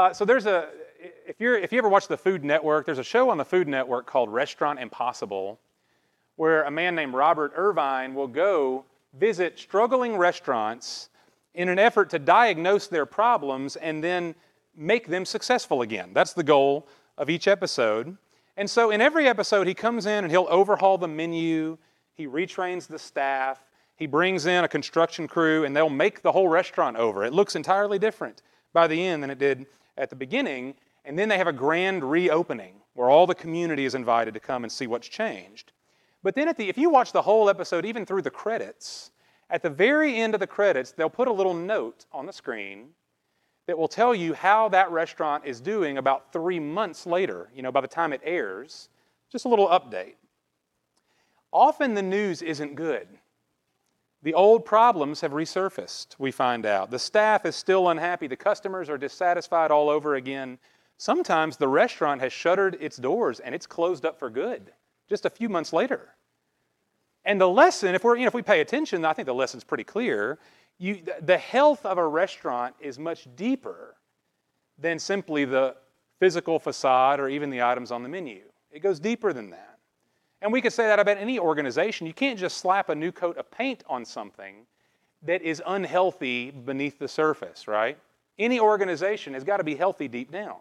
Uh, so there's a if you're if you ever watch the Food Network, there's a show on the Food Network called Restaurant Impossible, where a man named Robert Irvine will go visit struggling restaurants in an effort to diagnose their problems and then make them successful again. That's the goal of each episode. And so in every episode, he comes in and he'll overhaul the menu, he retrains the staff, he brings in a construction crew, and they'll make the whole restaurant over. It looks entirely different by the end than it did at the beginning. And then they have a grand reopening where all the community is invited to come and see what's changed. But then, the, if you watch the whole episode, even through the credits, at the very end of the credits, they'll put a little note on the screen that will tell you how that restaurant is doing about three months later, you know, by the time it airs. Just a little update. Often the news isn't good. The old problems have resurfaced, we find out. The staff is still unhappy. The customers are dissatisfied all over again. Sometimes the restaurant has shuttered its doors and it's closed up for good just a few months later. And the lesson, if, we're, you know, if we pay attention, I think the lesson's pretty clear, you, the health of a restaurant is much deeper than simply the physical facade or even the items on the menu. It goes deeper than that. And we could say that about any organization. You can't just slap a new coat of paint on something that is unhealthy beneath the surface, right? Any organization has got to be healthy deep down.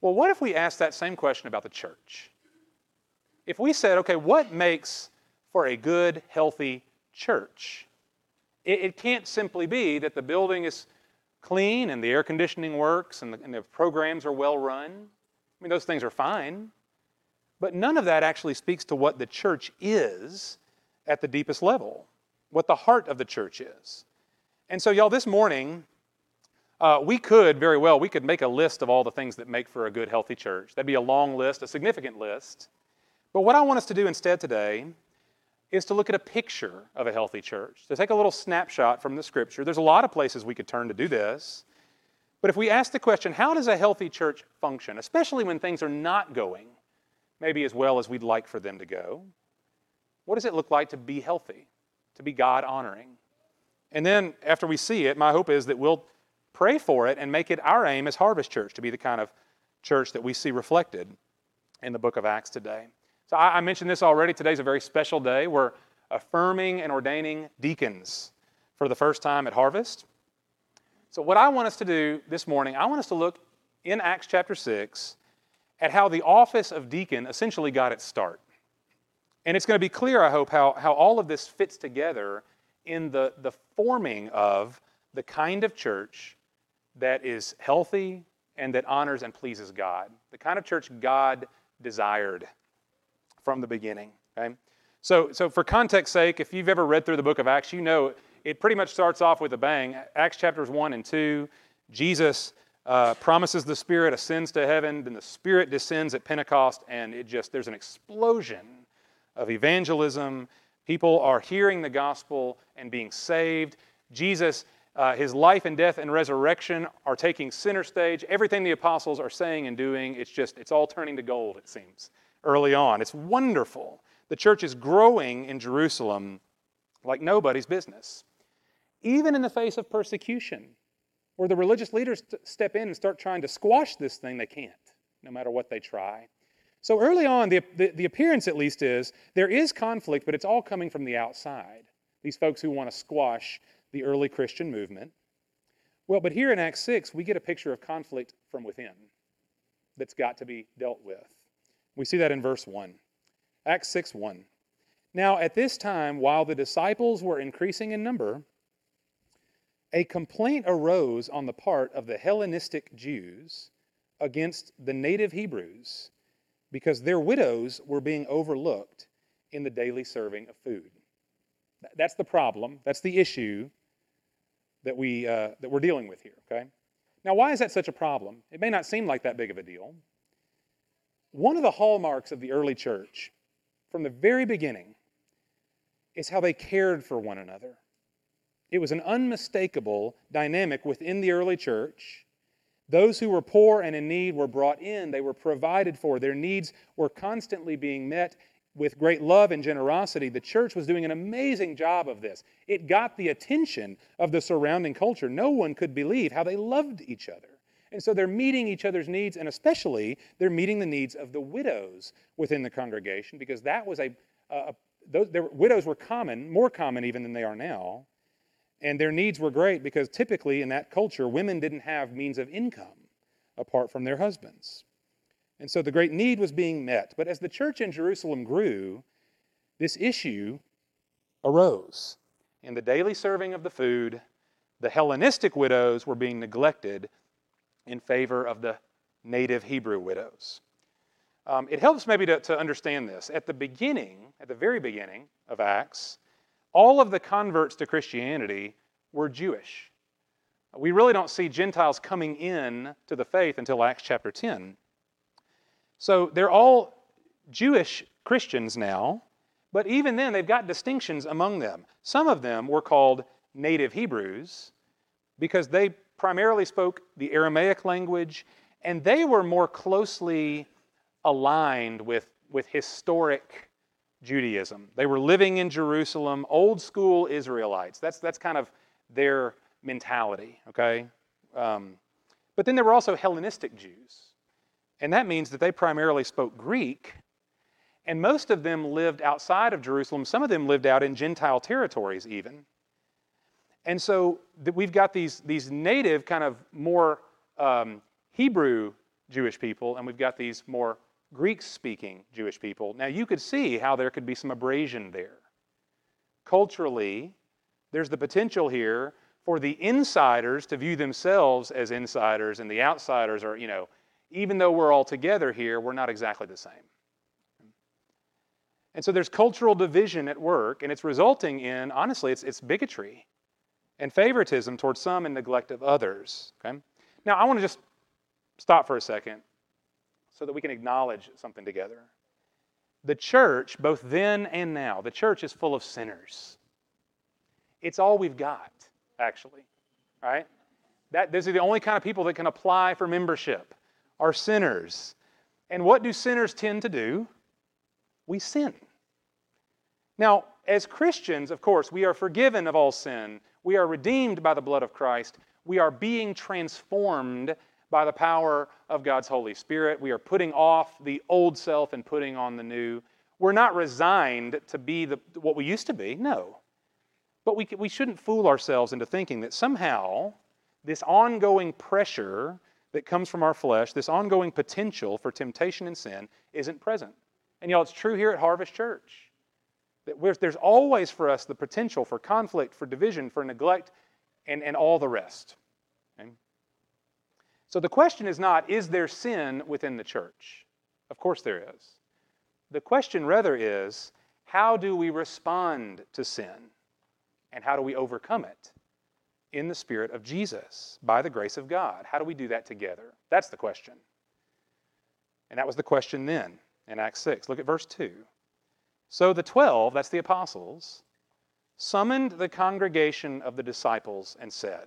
Well, what if we asked that same question about the church? If we said, okay, what makes for a good, healthy church? It, it can't simply be that the building is clean and the air conditioning works and the, and the programs are well run. I mean, those things are fine. But none of that actually speaks to what the church is at the deepest level, what the heart of the church is. And so, y'all, this morning, uh, we could very well, we could make a list of all the things that make for a good, healthy church. That'd be a long list, a significant list. But what I want us to do instead today is to look at a picture of a healthy church, to take a little snapshot from the scripture. There's a lot of places we could turn to do this. But if we ask the question, how does a healthy church function, especially when things are not going maybe as well as we'd like for them to go, what does it look like to be healthy, to be God honoring? And then after we see it, my hope is that we'll pray for it and make it our aim as Harvest Church to be the kind of church that we see reflected in the book of Acts today. So I, I mentioned this already. Today's a very special day. We're affirming and ordaining deacons for the first time at Harvest. So, what I want us to do this morning, I want us to look in Acts chapter 6 at how the office of deacon essentially got its start. And it's going to be clear, I hope, how, how all of this fits together in the, the forming of the kind of church that is healthy and that honors and pleases God. The kind of church God desired from the beginning. Okay? So, so for context sake, if you've ever read through the book of Acts, you know it pretty much starts off with a bang. Acts chapters 1 and 2, Jesus uh, promises the Spirit ascends to heaven, then the Spirit descends at Pentecost, and it just, there's an explosion of evangelism. People are hearing the gospel and being saved. Jesus, uh, his life and death and resurrection are taking center stage. Everything the apostles are saying and doing, it's just, it's all turning to gold, it seems early on. It's wonderful. The church is growing in Jerusalem like nobody's business. Even in the face of persecution, where the religious leaders step in and start trying to squash this thing, they can't, no matter what they try. So early on, the, the, the, appearance at least is there is conflict, but it's all coming from the outside. These folks who want to squash the early Christian movement. Well, but here in Acts 6, we get a picture of conflict from within that's got to be dealt with. We see that in verse 1. Acts 6 1. Now, at this time, while the disciples were increasing in number, a complaint arose on the part of the Hellenistic Jews against the native Hebrews because their widows were being overlooked in the daily serving of food. That's the problem. That's the issue that, we, uh, that we're dealing with here, okay? Now, why is that such a problem? It may not seem like that big of a deal. One of the hallmarks of the early church from the very beginning is how they cared for one another. It was an unmistakable dynamic within the early church. Those who were poor and in need were brought in, they were provided for, their needs were constantly being met with great love and generosity. The church was doing an amazing job of this. It got the attention of the surrounding culture. No one could believe how they loved each other. And so they're meeting each other's needs, and especially they're meeting the needs of the widows within the congregation because that was a, a those, their, widows were common, more common even than they are now. And their needs were great because typically in that culture, women didn't have means of income apart from their husbands. And so the great need was being met. But as the church in Jerusalem grew, this issue arose. In the daily serving of the food, the Hellenistic widows were being neglected in favor of the native Hebrew widows. Um, it helps maybe to, to understand this. At the beginning, at the very beginning of Acts, all of the converts to Christianity were Jewish. We really don't see Gentiles coming in to the faith until Acts chapter 10. So they're all Jewish Christians now, but even then they've got distinctions among them. Some of them were called native Hebrews because they primarily spoke the Aramaic language and they were more closely aligned with, with historic Judaism. They were living in Jerusalem, old school Israelites. That's, that's kind of their mentality, okay? Um, but then there were also Hellenistic Jews. And that means that they primarily spoke Greek, and most of them lived outside of Jerusalem. Some of them lived out in Gentile territories, even. And so we've got these, these native, kind of more um, Hebrew Jewish people, and we've got these more Greek speaking Jewish people. Now, you could see how there could be some abrasion there. Culturally, there's the potential here for the insiders to view themselves as insiders, and the outsiders are, you know, even though we're all together here, we're not exactly the same. And so there's cultural division at work, and it's resulting in, honestly, it's, it's bigotry and favoritism towards some and neglect of others. Okay? Now, I want to just stop for a second so that we can acknowledge something together. The church, both then and now, the church is full of sinners. It's all we've got, actually. Right? That, these are the only kind of people that can apply for membership, are sinners. And what do sinners tend to do? We sin. Now, as Christians, of course, we are forgiven of all sin. We are redeemed by the blood of Christ. We are being transformed by the power of God's Holy Spirit. We are putting off the old self and putting on the new. We're not resigned to be the, what we used to be, no. But we, we shouldn't fool ourselves into thinking that somehow this ongoing pressure that comes from our flesh, this ongoing potential for temptation and sin, isn't present. And y'all, it's true here at Harvest Church. That there's always for us the potential for conflict, for division, for neglect, and, and all the rest. So the question is not, is there sin within the church? Of course there is. The question rather is, how do we respond to sin? And how do we overcome it? In the Spirit of Jesus, by the grace of God. How do we do that together? That's the question. And that was the question then in Acts 6. Look at verse 2. So the twelve, that's the apostles, summoned the congregation of the disciples and said,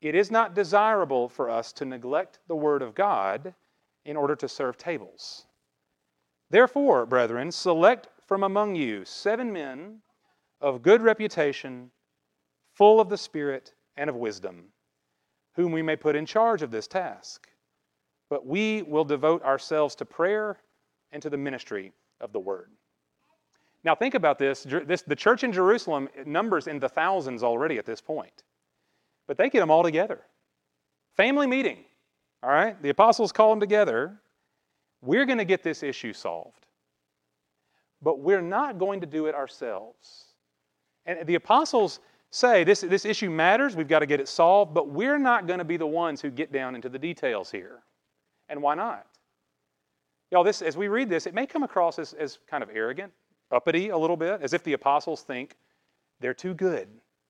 it is not desirable for us to neglect the Word of God in order to serve tables. Therefore, brethren, select from among you seven men of good reputation, full of the Spirit and of wisdom, whom we may put in charge of this task. But we will devote ourselves to prayer and to the ministry of the Word. Now, think about this. this the church in Jerusalem numbers in the thousands already at this point. But they get them all together. Family meeting, all right? The apostles call them together. We're going to get this issue solved. But we're not going to do it ourselves. And the apostles say this, this issue matters, we've got to get it solved, but we're not going to be the ones who get down into the details here. And why not? Y'all, this, as we read this, it may come across as, as kind of arrogant, uppity a little bit, as if the apostles think they're too good.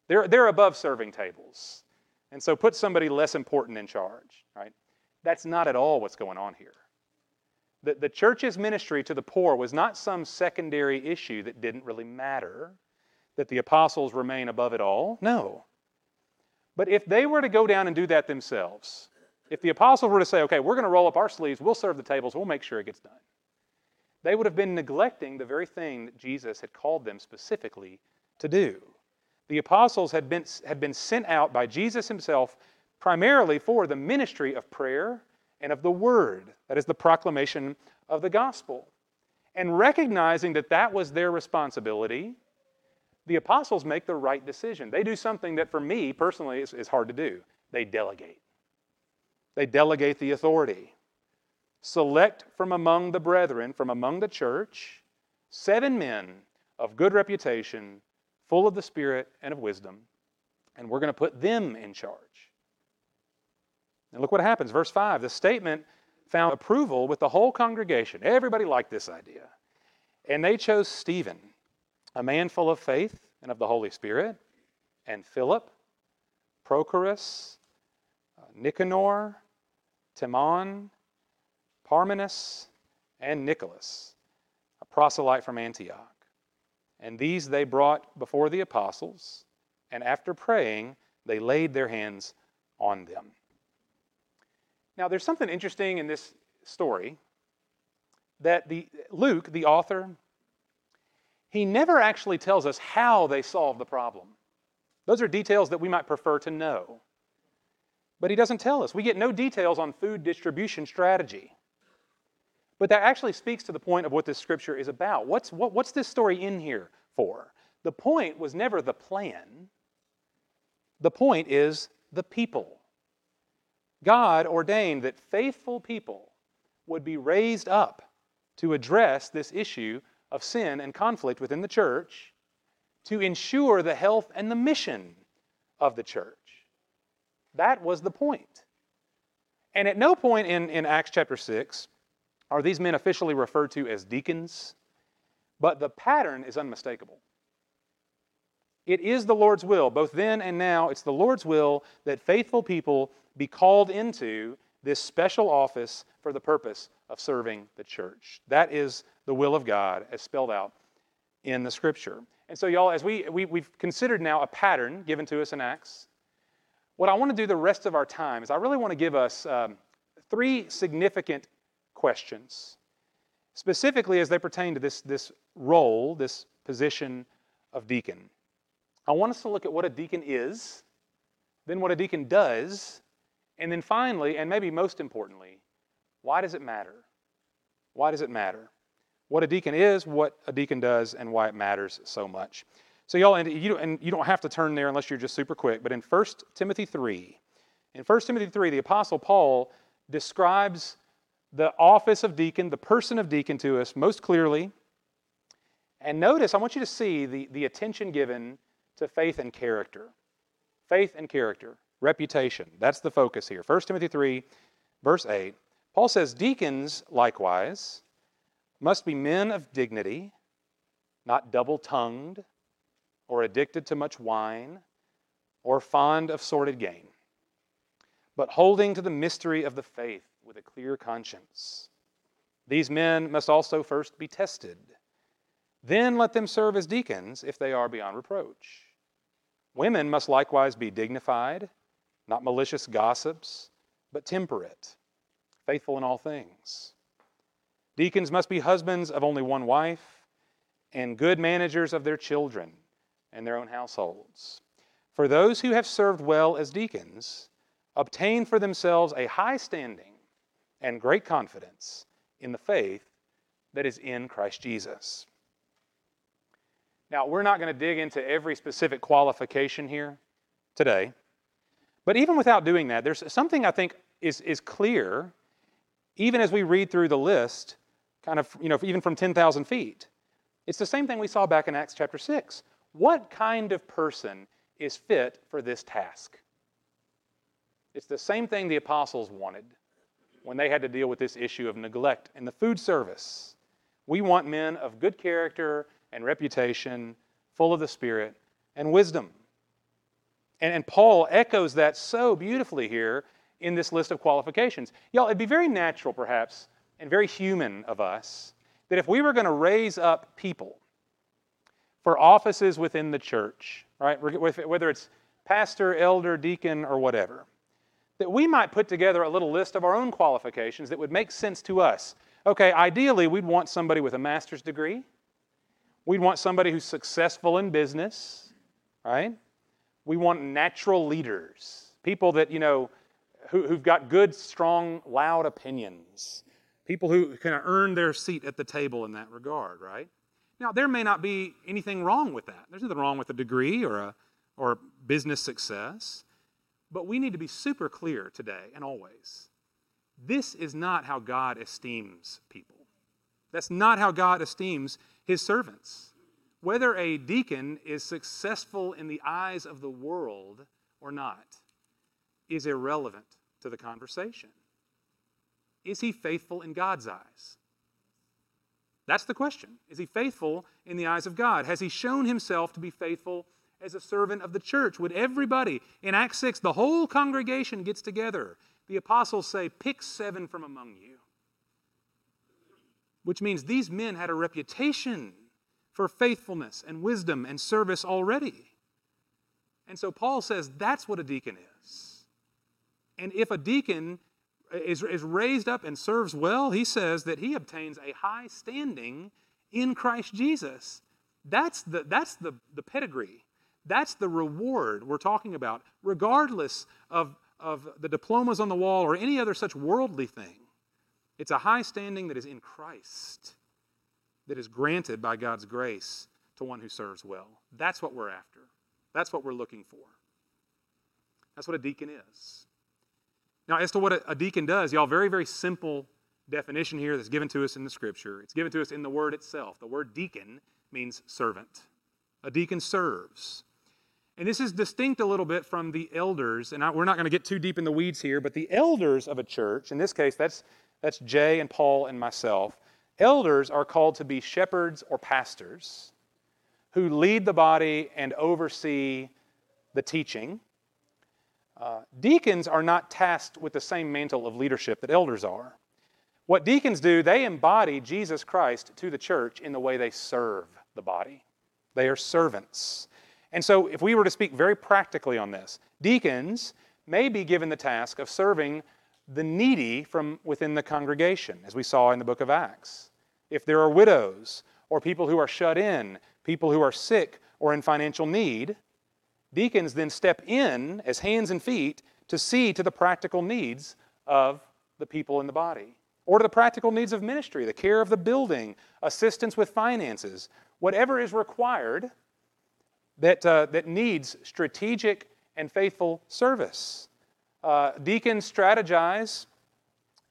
They're, they're above serving tables. And so put somebody less important in charge, right? That's not at all what's going on here. The, the church's ministry to the poor was not some secondary issue that didn't really matter, that the apostles remain above it all. No. But if they were to go down and do that themselves, if the apostles were to say, okay, we're going to roll up our sleeves, we'll serve the tables, we'll make sure it gets done, they would have been neglecting the very thing that Jesus had called them specifically to do the apostles had been, had been sent out by Jesus himself primarily for the ministry of prayer and of the word, that is, the proclamation of the gospel. And recognizing that that was their responsibility, the apostles make the right decision. They do something that, for me personally, is, is hard to do. They delegate. They delegate the authority. Select from among the brethren, from among the church, seven men of good reputation, full of the Spirit and of wisdom, and we're going to put them in charge. And look what happens. Verse 5 the statement found approval with the whole congregation. Everybody liked this idea. And they chose Stephen, a man full of faith and of the Holy Spirit, and Philip, Prochorus, uh, Nicanor, Timon, Parmenas, and Nicholas, a proselyte from Antioch. And these they brought before the apostles, and after praying, they laid their hands on them. Now, there's something interesting in this story that the, Luke, the author, he never actually tells us how they solved the problem. Those are details that we might prefer to know. But he doesn't tell us. We get no details on food distribution strategy. But that actually speaks to the point of what this scripture is about. What's, what, what's this story in here for? The point was never the plan, the point is the people. God ordained that faithful people would be raised up to address this issue of sin and conflict within the church to ensure the health and the mission of the church. That was the point. And at no point in, in Acts chapter 6 are these men officially referred to as deacons, but the pattern is unmistakable. It is the Lord's will, both then and now, it's the Lord's will that faithful people be called into this special office for the purpose of serving the church. That is the will of God as spelled out in the scripture. And so, y'all, as we, we, we've considered now a pattern given to us in Acts, what I want to do the rest of our time is I really want to give us um, three significant questions, specifically as they pertain to this, this role, this position of deacon. I want us to look at what a deacon is, then what a deacon does, and then finally, and maybe most importantly, why does it matter? Why does it matter? What a deacon is, what a deacon does, and why it matters so much. So, y'all, and you, and you don't have to turn there unless you're just super quick, but in 1 Timothy 3, in 1 Timothy 3, the Apostle Paul describes the office of deacon, the person of deacon to us most clearly. And notice, I want you to see the, the attention given to faith and character. Faith and character reputation. That's the focus here. 1 Timothy 3, verse 8. Paul says, Deacons, likewise, must be men of dignity, not double tongued, or addicted to much wine, or fond of sordid gain, but holding to the mystery of the faith with a clear conscience. These men must also first be tested. Then let them serve as deacons if they are beyond reproach. Women must likewise be dignified not malicious gossips, but temperate, faithful in all things. Deacons must be husbands of only one wife, and good managers of their children and their own households. For those who have served well as deacons obtain for themselves a high standing and great confidence in the faith that is in Christ Jesus. Now, we're not going to dig into every specific qualification here today. But even without doing that, there's something I think is, is clear, even as we read through the list, kind of, you know, even from 10,000 feet. It's the same thing we saw back in Acts chapter 6. What kind of person is fit for this task? It's the same thing the apostles wanted when they had to deal with this issue of neglect in the food service. We want men of good character and reputation, full of the Spirit and wisdom. And, and Paul echoes that so beautifully here in this list of qualifications. Y'all, it'd be very natural, perhaps, and very human of us that if we were going to raise up people for offices within the church, right, whether it's pastor, elder, deacon, or whatever, that we might put together a little list of our own qualifications that would make sense to us. Okay, ideally, we'd want somebody with a master's degree. We'd want somebody who's successful in business, right? We want natural leaders. people that, you know, who, who've got good, strong, loud opinions, people who can earn their seat at the table in that regard, right? Now, there may not be anything wrong with that. There's nothing wrong with a degree or a or business success. But we need to be super clear today and always. This is not how God esteems people. That's not how God esteems his servants. Whether a deacon is successful in the eyes of the world or not is irrelevant to the conversation. Is he faithful in God's eyes? That's the question. Is he faithful in the eyes of God? Has he shown himself to be faithful as a servant of the church? Would everybody, in Acts 6, the whole congregation gets together? The apostles say, Pick seven from among you. Which means these men had a reputation for faithfulness and wisdom and service already. And so Paul says that's what a deacon is. And if a deacon is, is raised up and serves well, he says that he obtains a high standing in Christ Jesus. That's the, that's the, the pedigree. That's the reward we're talking about, regardless of, of the diplomas on the wall or any other such worldly thing. It's a high standing that is in Christ, that is granted by God's grace to one who serves well. That's what we're after. That's what we're looking for. That's what a deacon is. Now, as to what a, deacon does, y'all, very, very simple definition here that's given to us in the scripture. It's given to us in the word itself. The word deacon means servant. A deacon serves. And this is distinct a little bit from the elders, and I, we're not going to get too deep in the weeds here, but the elders of a church, in this case, that's, that's Jay and Paul and myself, elders are called to be shepherds or pastors who lead the body and oversee the teaching. Uh, deacons are not tasked with the same mantle of leadership that elders are. What deacons do, they embody Jesus Christ to the church in the way they serve the body. They are servants. And so, if we were to speak very practically on this, deacons may be given the task of serving the needy from within the congregation, as we saw in the book of Acts. If there are widows, or people who are shut in, people who are sick or in financial need, deacons then step in as hands and feet to see to the practical needs of the people in the body, or to the practical needs of ministry, the care of the building, assistance with finances, whatever is required that, uh, that needs strategic and faithful service. Uh, deacons strategize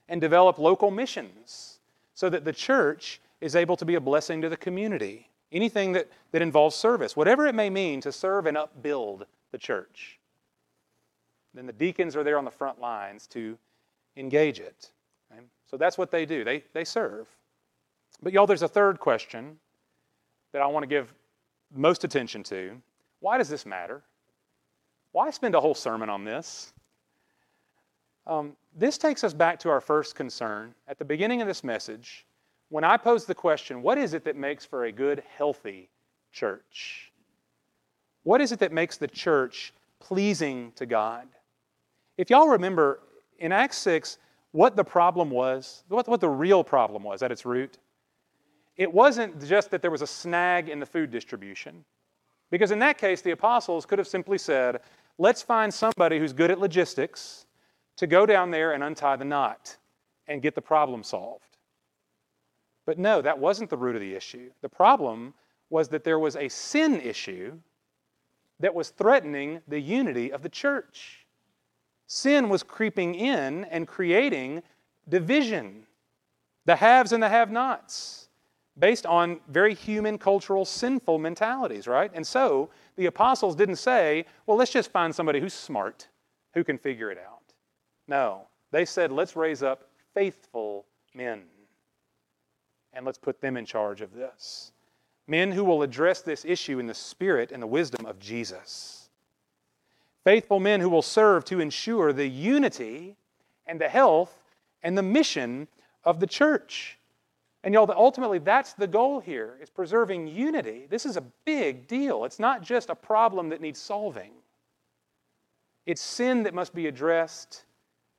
and develop local missions so that the church is able to be a blessing to the community. Anything that, that involves service, whatever it may mean to serve and upbuild the church. Then the deacons are there on the front lines to engage it. Okay? So that's what they do, they, they serve. But, y'all, there's a third question that I want to give most attention to. Why does this matter? Why spend a whole sermon on this? Um, this takes us back to our first concern at the beginning of this message when I posed the question what is it that makes for a good, healthy church? What is it that makes the church pleasing to God? If y'all remember in Acts 6, what the problem was, what, what the real problem was at its root, it wasn't just that there was a snag in the food distribution. Because in that case, the apostles could have simply said, let's find somebody who's good at logistics to go down there and untie the knot and get the problem solved. But no, that wasn't the root of the issue. The problem was that there was a sin issue that was threatening the unity of the church. Sin was creeping in and creating division, the haves and the have nots based on very human, cultural, sinful mentalities, right? And so the apostles didn't say, well, let's just find somebody who's smart, who can figure it out. No, they said, let's raise up faithful men and let's put them in charge of this. Men who will address this issue in the spirit and the wisdom of Jesus. Faithful men who will serve to ensure the unity and the health and the mission of the church. And y'all, ultimately, that's the goal here, is preserving unity. This is a big deal. It's not just a problem that needs solving. It's sin that must be addressed,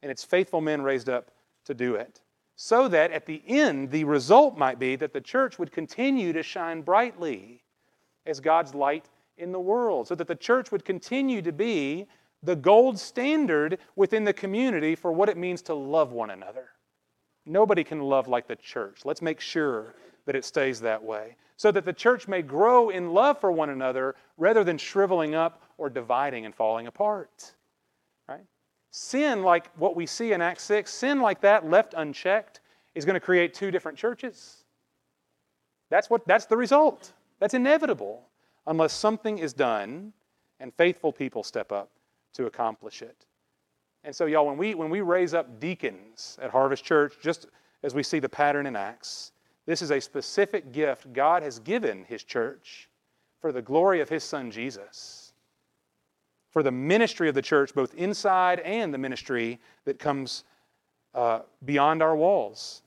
and it's faithful men raised up to do it. So that at the end, the result might be that the church would continue to shine brightly as God's light in the world, so that the church would continue to be the gold standard within the community for what it means to love one another. Nobody can love like the church. Let's make sure that it stays that way so that the church may grow in love for one another rather than shriveling up or dividing and falling apart. Right? Sin, like what we see in Acts 6, sin like that left unchecked is going to create two different churches. That's what that's the result. That's inevitable unless something is done and faithful people step up to accomplish it. And so, y'all, when we, when we raise up deacons at Harvest Church, just as we see the pattern in Acts, this is a specific gift God has given His church for the glory of His Son Jesus, for the ministry of the church, both inside and the ministry that comes uh, beyond our walls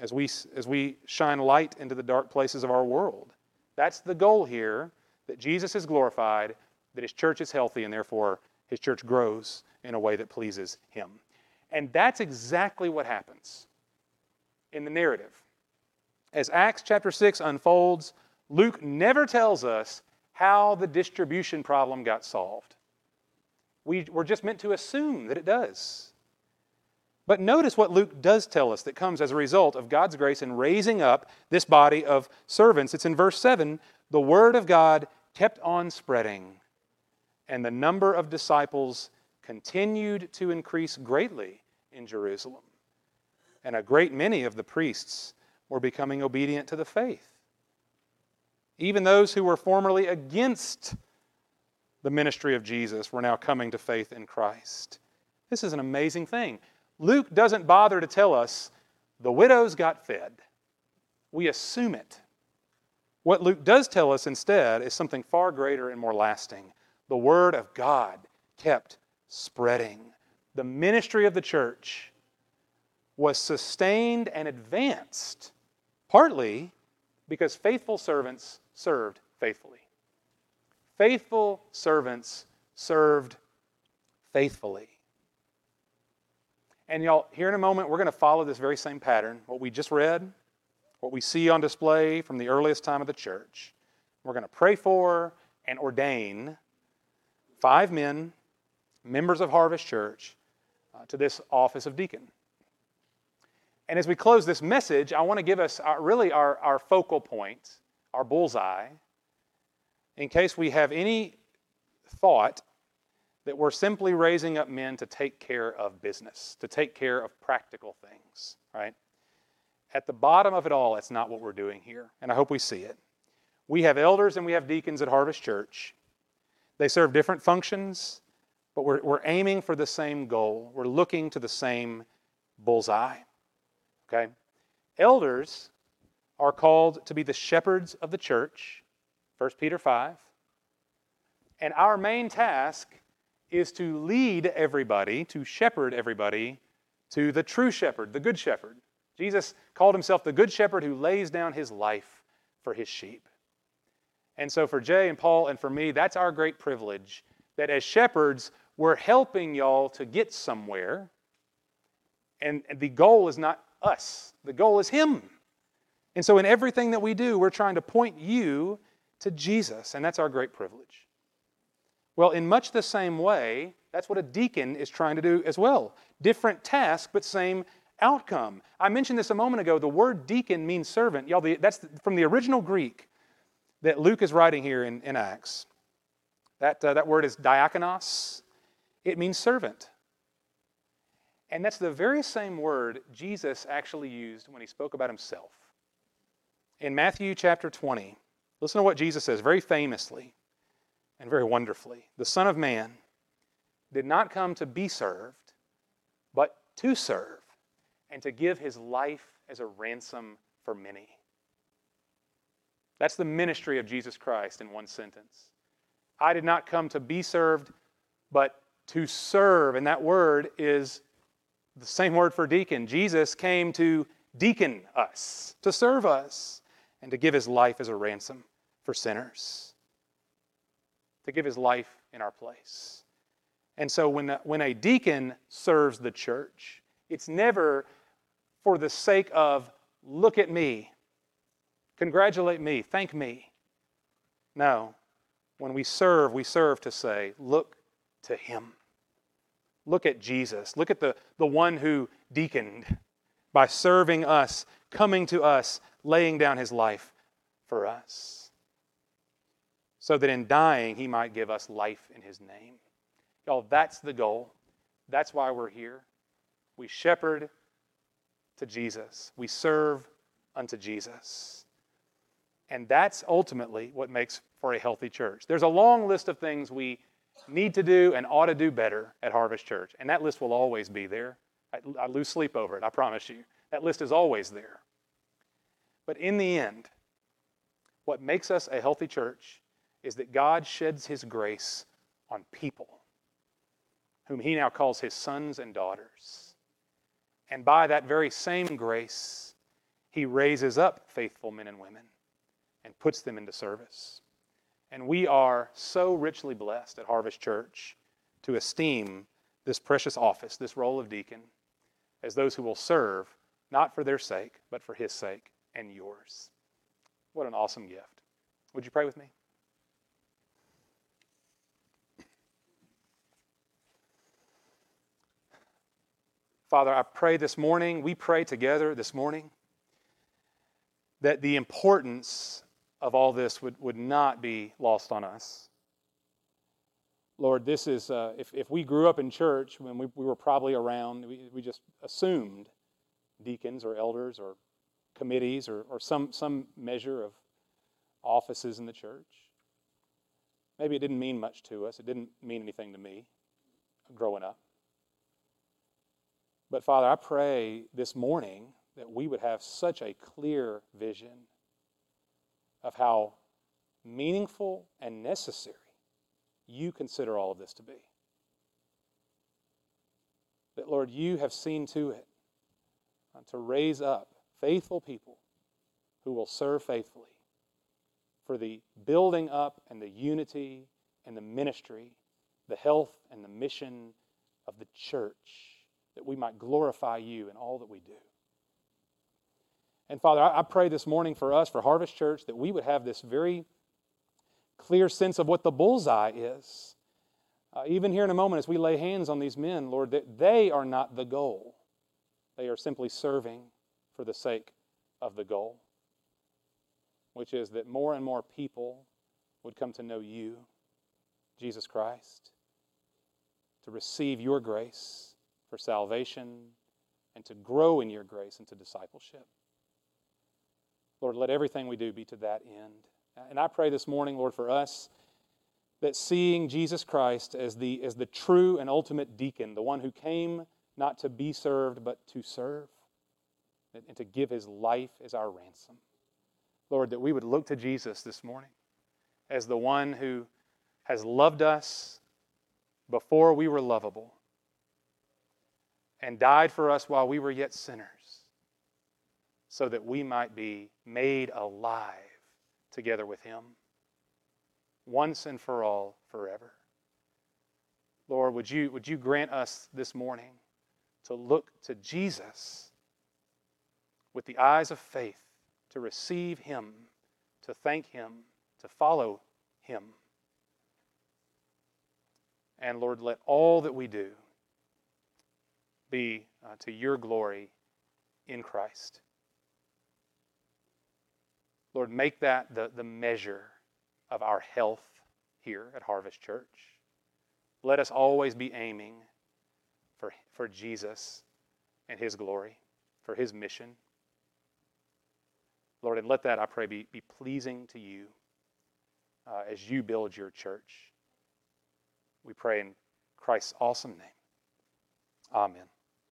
as we, as we shine light into the dark places of our world. That's the goal here that Jesus is glorified, that His church is healthy, and therefore His church grows in a way that pleases Him. And that's exactly what happens in the narrative. As Acts chapter 6 unfolds, Luke never tells us how the distribution problem got solved. We, we're just meant to assume that it does. But notice what Luke does tell us that comes as a result of God's grace in raising up this body of servants. It's in verse 7 the word of God kept on spreading, and the number of disciples continued to increase greatly in Jerusalem. And a great many of the priests were becoming obedient to the faith. Even those who were formerly against the ministry of Jesus were now coming to faith in Christ. This is an amazing thing. Luke doesn't bother to tell us the widows got fed. We assume it. What Luke does tell us instead is something far greater and more lasting. The Word of God kept spreading. The ministry of the church was sustained and advanced Partly because faithful servants served faithfully. Faithful servants served faithfully. And y'all, here in a moment, we're going to follow this very same pattern. What we just read, what we see on display from the earliest time of the church. We're going to pray for and ordain five men, members of Harvest Church, uh, to this office of deacon. And as we close this message, I want to give us our, really our, our focal point, our bullseye, in case we have any thought that we're simply raising up men to take care of business, to take care of practical things, right? At the bottom of it all, it's not what we're doing here, and I hope we see it. We have elders and we have deacons at Harvest Church. They serve different functions, but we're, we're aiming for the same goal. We're looking to the same bullseye. Okay? Elders are called to be the shepherds of the church, 1 Peter 5. And our main task is to lead everybody, to shepherd everybody to the true shepherd, the good shepherd. Jesus called himself the good shepherd who lays down his life for his sheep. And so for Jay and Paul and for me, that's our great privilege that as shepherds, we're helping y'all to get somewhere. And the goal is not us. The goal is Him. And so, in everything that we do, we're trying to point you to Jesus, and that's our great privilege. Well, in much the same way, that's what a deacon is trying to do as well. Different task, but same outcome. I mentioned this a moment ago. The word deacon means servant. Y'all, that's from the original Greek that Luke is writing here in, in Acts. That, uh, that word is diakonos. It means servant. And that's the very same word Jesus actually used when he spoke about himself. In Matthew chapter 20, listen to what Jesus says very famously and very wonderfully. The Son of Man did not come to be served, but to serve and to give his life as a ransom for many. That's the ministry of Jesus Christ in one sentence. I did not come to be served, but to serve. And that word is the same word for deacon. Jesus came to deacon us, to serve us, and to give his life as a ransom for sinners, to give his life in our place. And so when, when a deacon serves the church, it's never for the sake of, look at me, congratulate me, thank me. No. When we serve, we serve to say, look to him. Look at Jesus. Look at the, the one who deaconed by serving us, coming to us, laying down his life for us. So that in dying, he might give us life in his name. Y'all, that's the goal. That's why we're here. We shepherd to Jesus, we serve unto Jesus. And that's ultimately what makes for a healthy church. There's a long list of things we need to do and ought to do better at Harvest Church, and that list will always be there. I, I lose sleep over it, I promise you. That list is always there. But in the end, what makes us a healthy church is that God sheds His grace on people whom He now calls His sons and daughters. And by that very same grace, He raises up faithful men and women and puts them into service. And we are so richly blessed at Harvest Church to esteem this precious office, this role of deacon, as those who will serve not for their sake, but for His sake and yours. What an awesome gift. Would you pray with me? Father, I pray this morning, we pray together this morning, that the importance of all this would, would not be lost on us. Lord, this is, uh, if, if we grew up in church when we, we were probably around, we, we just assumed deacons or elders or committees or, or some, some measure of offices in the church. Maybe it didn't mean much to us. It didn't mean anything to me growing up. But Father, I pray this morning that we would have such a clear vision of how meaningful and necessary you consider all of this to be. That, Lord, you have seen to it uh, to raise up faithful people who will serve faithfully for the building up and the unity and the ministry, the health and the mission of the church, that we might glorify you in all that we do. And Father, I, pray this morning for us, for Harvest Church, that we would have this very clear sense of what the bullseye is. Uh, even here in a moment, as we lay hands on these men, Lord, that they are not the goal. They are simply serving for the sake of the goal, which is that more and more people would come to know you, Jesus Christ, to receive your grace for salvation, and to grow in your grace into discipleship. Lord, let everything we do be to that end. And I pray this morning, Lord, for us that seeing Jesus Christ as the, as the true and ultimate deacon, the one who came not to be served, but to serve, and to give his life as our ransom. Lord, that we would look to Jesus this morning as the one who has loved us before we were lovable and died for us while we were yet sinners so that we might be made alive together with Him once and for all, forever. Lord, would you, would you grant us this morning to look to Jesus with the eyes of faith, to receive Him, to thank Him, to follow Him. And Lord, let all that we do be uh, to your glory in Christ. Lord, make that the, the measure of our health here at Harvest Church. Let us always be aiming for, for Jesus and His glory, for His mission. Lord, and let that, I pray, be, be pleasing to you uh, as you build your church. We pray in Christ's awesome name. Amen.